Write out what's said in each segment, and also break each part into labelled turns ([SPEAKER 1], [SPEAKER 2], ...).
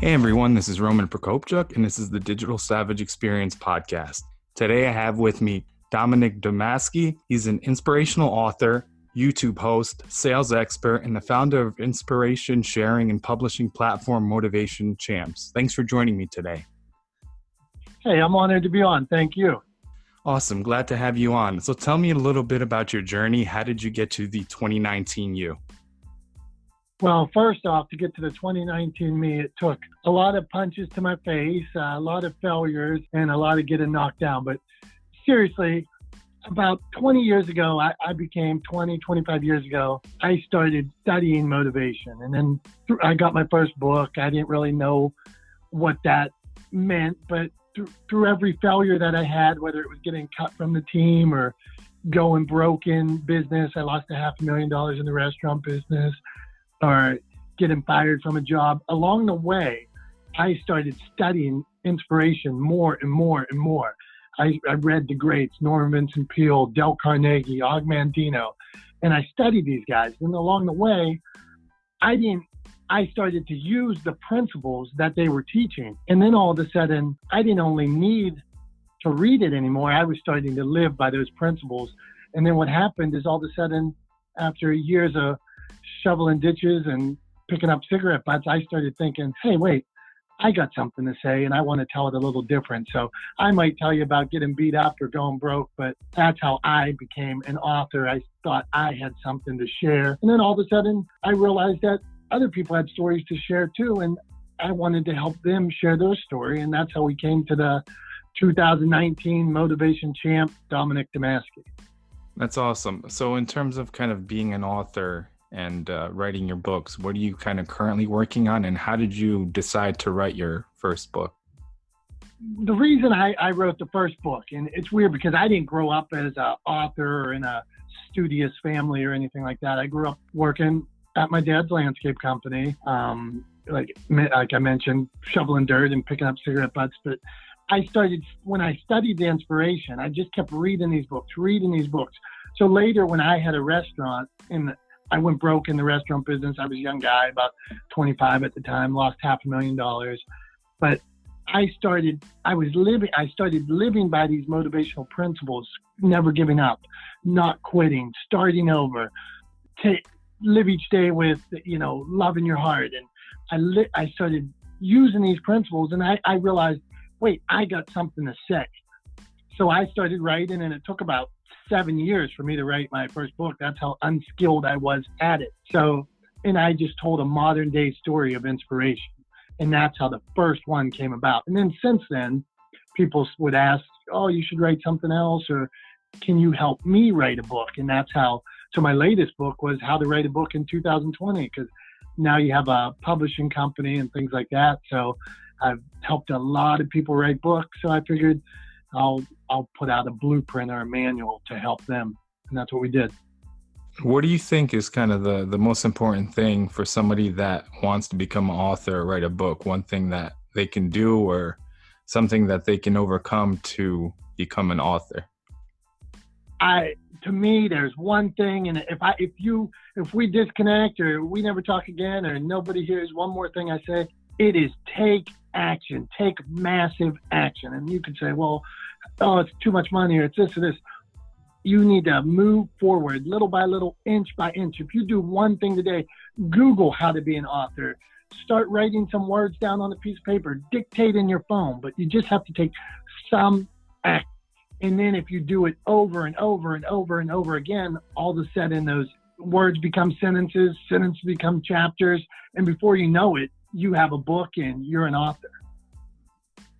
[SPEAKER 1] Hey everyone, this is Roman Prokopchuk, and this is the Digital Savage Experience podcast. Today I have with me Dominic Domaski. He's an inspirational author, YouTube host, sales expert, and the founder of inspiration sharing and publishing platform Motivation Champs. Thanks for joining me today.
[SPEAKER 2] Hey, I'm honored to be on. Thank you.
[SPEAKER 1] Awesome. Glad to have you on. So tell me a little bit about your journey. How did you get to the 2019 you?
[SPEAKER 2] Well, first off, to get to the 2019 me, it took a lot of punches to my face, uh, a lot of failures, and a lot of getting knocked down. But seriously, about 20 years ago, I, I, became 20, 25 years ago, I started studying motivation. And then I got my first book. I didn't really know what that meant, but through, through every failure that I had, whether it was getting cut from the team or going broke in business, I lost a half a million dollars in the restaurant business or getting fired from a job. Along the way, I started studying inspiration more and more and more. I, I read the greats, Norman Vincent Peale, Dale Carnegie, Og Mandino, and I studied these guys. And along the way, I didn't I started to use the principles that they were teaching. And then all of a sudden, I didn't only need to read it anymore. I was starting to live by those principles. And then what happened is all of a sudden, after years of shoveling ditches and picking up cigarette butts, I started thinking, hey, wait, I got something to say and I want to tell it a little different. So I might tell you about getting beat up or going broke, but that's how I became an author. I thought I had something to share. And then all of a sudden, I realized that other people had stories to share too. And I wanted to help them share their story. And that's how we came to the 2019 Motivation Champ, Dominic Domaski.
[SPEAKER 1] That's awesome. So, in terms of kind of being an author, and uh, writing your books. What are you kind of currently working on, and how did you decide to write your first book?
[SPEAKER 2] The reason I, I wrote the first book, and it's weird because I didn't grow up as an author or in a studious family or anything like that. I grew up working at my dad's landscape company, um, like like I mentioned, shoveling dirt and picking up cigarette butts. But I started when I studied the inspiration. I just kept reading these books, reading these books. So later, when I had a restaurant in I went broke in the restaurant business. I was a young guy, about 25 at the time, lost half a million dollars. But I started, I was living, I started living by these motivational principles, never giving up, not quitting, starting over, take, live each day with, you know, love in your heart. And I, li- I started using these principles and I, I realized, wait, I got something to say. So I started writing and it took about seven years for me to write my first book. That's how unskilled I was at it. So, and I just told a modern day story of inspiration. And that's how the first one came about. And then since then, people would ask, Oh, you should write something else, or can you help me write a book? And that's how, so my latest book was How to Write a Book in 2020, because now you have a publishing company and things like that. So I've helped a lot of people write books. So I figured I'll I'll put out a blueprint or a manual to help them, and that's what we did.
[SPEAKER 1] What do you think is kind of the the most important thing for somebody that wants to become an author, write a book? One thing that they can do, or something that they can overcome to become an author?
[SPEAKER 2] I to me, there's one thing, and if I if you if we disconnect or we never talk again or nobody hears one more thing I say, it is take action, take massive action. And you can say, well, oh, it's too much money or it's this or this. You need to move forward little by little, inch by inch. If you do one thing today, Google how to be an author. Start writing some words down on a piece of paper, dictate in your phone, but you just have to take some action. And then if you do it over and over and over and over again, all of a sudden those words become sentences, sentences become chapters, and before you know it, you have a book and you're an author.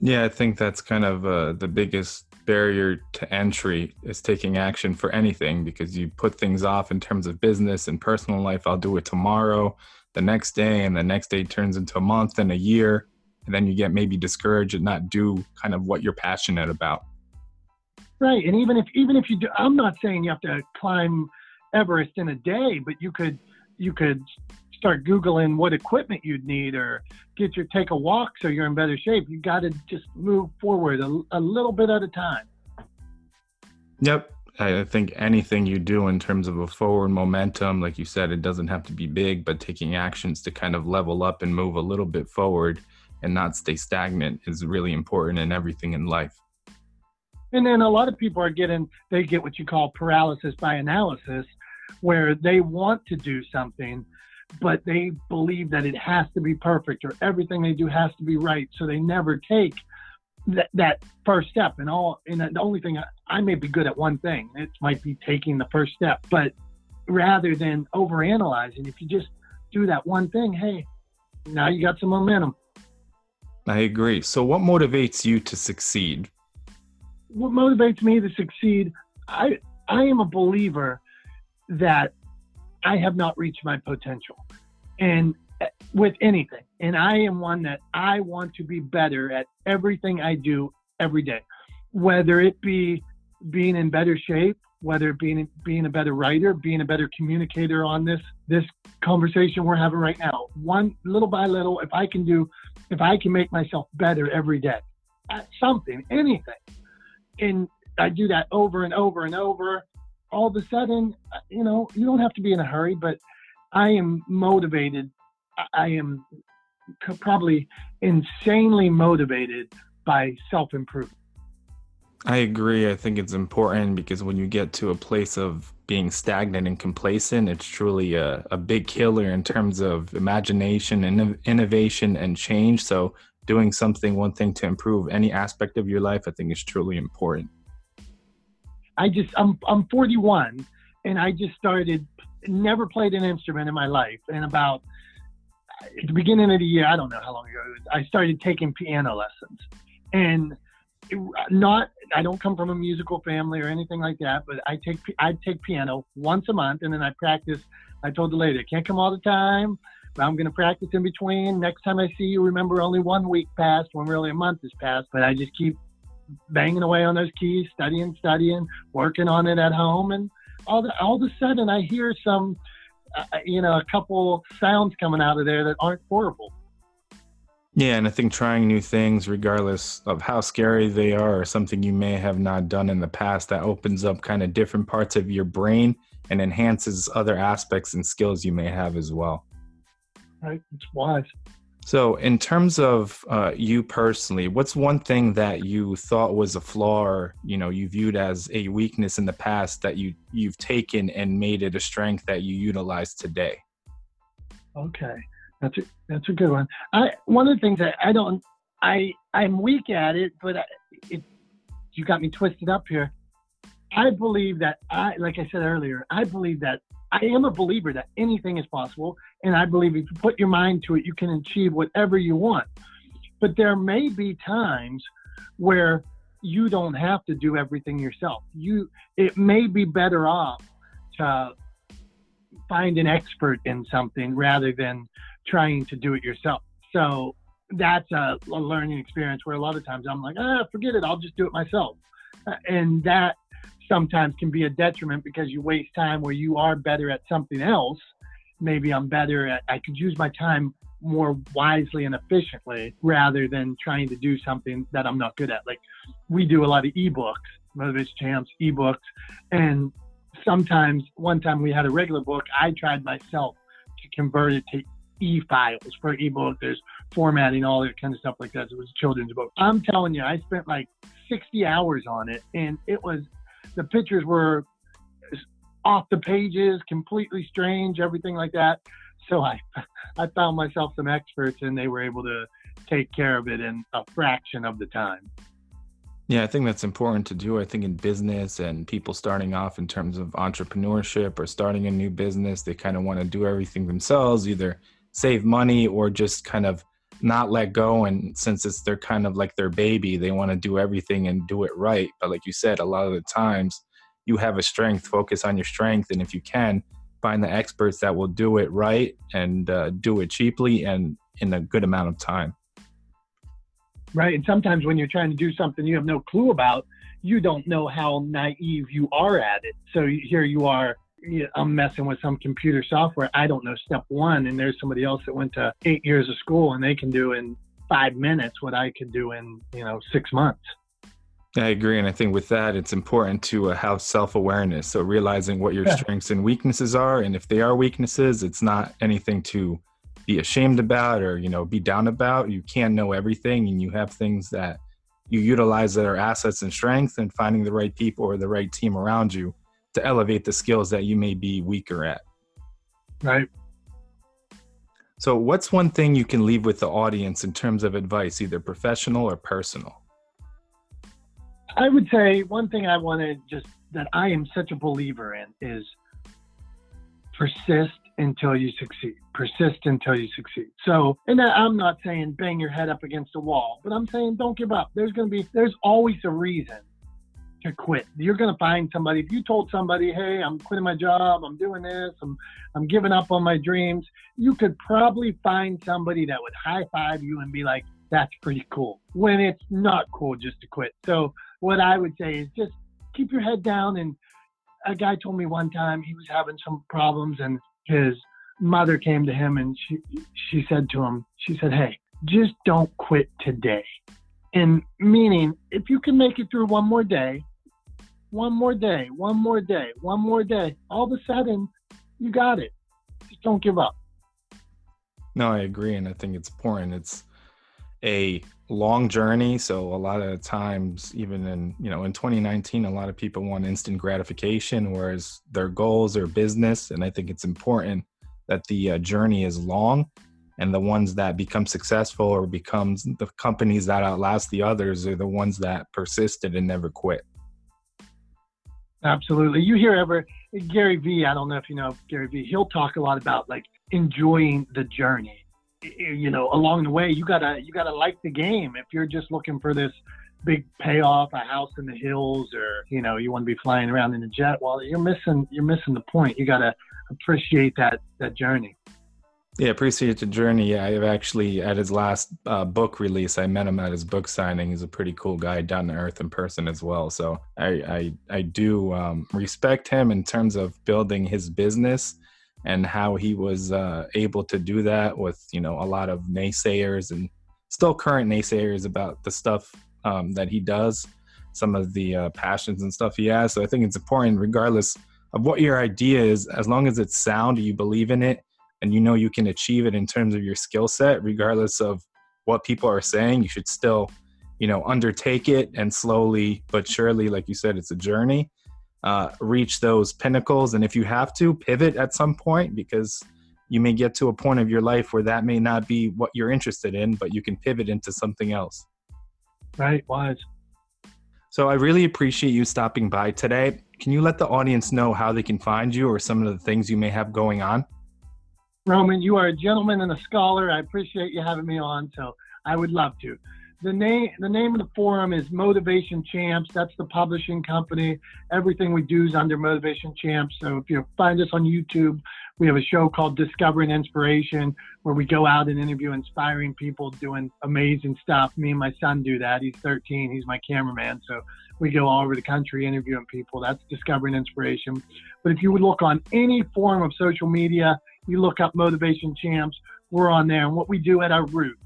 [SPEAKER 1] Yeah, I think that's kind of uh, the biggest barrier to entry is taking action for anything because you put things off in terms of business and personal life. I'll do it tomorrow, the next day, and the next day turns into a month and a year. And then you get maybe discouraged and not do kind of what you're passionate about.
[SPEAKER 2] Right. And even if even if you do I'm not saying you have to climb Everest in a day, but you could you could start googling what equipment you'd need or get your take a walk so you're in better shape you got to just move forward a, a, little bit at a time.
[SPEAKER 1] Yep. I think anything you do in terms of a forward momentum like you said it doesn't have to be big but taking actions to kind of level up and move a little bit forward and not stay stagnant is really important in everything in life.
[SPEAKER 2] And then a lot of people are getting they get what you call paralysis by analysis where they want to do something but they believe that it has to be perfect or everything they do has to be right. So they never take that, that first step. And all, and the only thing I, I may be good at one thing, it might be taking the first step, but rather than overanalyzing, if you just do that one thing, hey, now you got some momentum.
[SPEAKER 1] I agree. So, what motivates you to succeed?
[SPEAKER 2] What motivates me to succeed? I I am a believer that I have not reached my potential. And uh, with anything. And I am one that I want to be better at everything I do every day, whether it be being in better shape, whether it being being a better writer, being a better communicator on this this conversation we're having right now. One little by little, if I can do, if I can make myself better every day at something, anything, and I do that over and over and over, all of a sudden, uh, you know, you don't have to be in a hurry, but I am motivated. I am probably insanely motivated by self improvement.
[SPEAKER 1] I agree. I think it's important because when you get to a place of being stagnant and complacent, it's truly a, a big killer in terms of imagination and innovation and change. So, doing something, one thing to improve any aspect of your life, I think is truly important.
[SPEAKER 2] I just I'm I'm 41 and I just started never played an instrument in my life. And about at the beginning of the year I don't know how long ago I started taking piano lessons. And it, not I don't come from a musical family or anything like that but I take I take piano once a month and then I practice I told the lady I can't come all the time but I'm going to practice in between. Next time I see you remember only one week passed when really a month has passed but I just keep banging away on those keys, studying, studying, working on it at home, and all the, all of a sudden I hear some, uh, you know, a couple sounds coming out of there that aren't horrible.
[SPEAKER 1] Yeah, and I think trying new things, regardless of how scary they are, or something you may have not done in the past, that opens up kind of different parts of your brain and enhances other aspects and skills you may have as well.
[SPEAKER 2] Right, it's wise.
[SPEAKER 1] So, in terms of uh, you personally, what's one thing that you thought was a flaw, or you know, you viewed as a weakness in the past that you you've taken and made it a strength that you utilize today?
[SPEAKER 2] Okay, that's a that's a good one. I one of the things that I don't I I'm weak at it, but I, it you got me twisted up here. I believe that I like I said earlier, I believe that I am a believer that anything is possible. And I believe if you put your mind to it, you can achieve whatever you want. But there may be times where you don't have to do everything yourself. You it may be better off to find an expert in something rather than trying to do it yourself. So that's a, a learning experience where a lot of times I'm like, ah, forget it, I'll just do it myself. And that sometimes can be a detriment because you waste time where you are better at something else. Maybe I'm better at, I could use my time more wisely and efficiently rather than trying to do something that I'm not good at. Like we do a lot of ebooks, Motivation Champs ebooks, and sometimes one time we had a regular book, I tried myself to convert it to e-files for ebook. There's formatting, all that kind of stuff like that. It was a children's book. I'm telling you, I spent like 60 hours on it, and it was the pictures were off the pages, completely strange, everything like that. So I, I found myself some experts, and they were able to take care of it in a fraction of the time.
[SPEAKER 1] Yeah, I think that's important to do. I think in business and people starting off in terms of entrepreneurship or starting a new business, they kind of want to do everything themselves, either save money or just kind of not let go and since it's they're kind of like their baby they want to do everything and do it right. But like you said a lot of the times you have a strength focus on your strength and if you can find the experts that will do it right and uh, do it cheaply and in a good amount of time.
[SPEAKER 2] Right and sometimes when you're trying to do something you have no clue about you don't know how naive you are at it. So here you are I'm messing with some computer software. I don't know step one, and there's somebody else that went to eight years of school and they can do in five minutes what I could do in you know six months.
[SPEAKER 1] I agree, and I think with that, it's important to uh, have self awareness. So realizing what your yeah. strengths and weaknesses are, and if they are weaknesses, it's not anything to be ashamed about or you know be down about. You can't know everything, and you have things that you utilize that are assets and strengths, and finding the right people or the right team around you to elevate the skills that you may be weaker at.
[SPEAKER 2] Right.
[SPEAKER 1] So, what's one thing you can leave with the audience in terms of advice, either professional or personal?
[SPEAKER 2] I would say one thing I want to just that I am such a believer in is persist until you succeed. Persist until you succeed. So, and I'm not saying bang your head up against a wall, but I'm saying don't give up. There's going to be, there's always a reason to quit. You're going to find somebody. If you told somebody, "Hey, I'm quitting my job. I'm doing this. I'm I'm giving up on my dreams," you could probably find somebody that would high five you and be like, "That's pretty cool." When it's not cool just to quit. So what I would say is just keep your head down. And a guy told me one time he was having some problems, and his mother came to him and she she said to him, she said, "Hey, just don't quit today." And meaning, if you can make it through one more day, one more day, one more day, one more day. All of a sudden, you got it. Just don't give up.
[SPEAKER 1] No, I agree, and I think it's important. It's a long journey, so a lot of times, even in you know in 2019, a lot of people want instant gratification, whereas their goals are business, and I think it's important that the uh, journey is long, and the ones that become successful or becomes the companies that outlast the others are the ones that persisted and never quit.
[SPEAKER 2] Absolutely. You hear ever Gary Vee, I don't know if you know Gary Vee, he'll talk a lot about like enjoying the journey. You know, along the way, you gotta you gotta like the game. If you're just looking for this big payoff, a house in the hills, or you know, you want to be flying around in a jet, well, you're missing you're missing the point. You gotta appreciate that that journey.
[SPEAKER 1] Yeah, appreciate the journey. Yeah, I've actually at his last uh, book release, I met him at his book signing. He's a pretty cool guy, down to earth in person as well. So I I, I do um, respect him in terms of building his business and how he was uh, able to do that with you know a lot of naysayers and still current naysayers about the stuff um, that he does, some of the uh, passions and stuff he has. So I think it's important, regardless of what your idea is, as long as it's sound, you believe in it and you know you can achieve it in terms of your skill set regardless of what people are saying you should still you know undertake it and slowly but surely like you said it's a journey uh, reach those pinnacles. And if you have to pivot at some point because you may get to a point of your life where that may not be what you're interested in but you can pivot into something else.
[SPEAKER 2] Right wise.
[SPEAKER 1] So i really appreciate you stopping by today. Can you let the audience know how they can find you or some of the things you may have going on
[SPEAKER 2] Roman, you are a gentleman and a scholar. I appreciate you having me on, so I would love to. The name the name of the forum is Motivation Champs. That's the publishing company. Everything we do is under Motivation Champs. So if you find us on YouTube, we have a show called Discovering Inspiration where we go out and interview inspiring people doing amazing stuff. Me and my son do that. He's 13. He's my cameraman. So we go all over the country interviewing people. That's Discovering Inspiration. But if you would look on any form of social media, you look up Motivation Champs, we're on there. And what we do at our root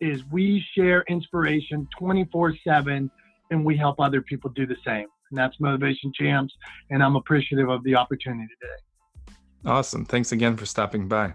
[SPEAKER 2] is we share inspiration 24 7 and we help other people do the same. And that's Motivation Champs. And I'm appreciative of the opportunity today.
[SPEAKER 1] Awesome. Thanks again for stopping by.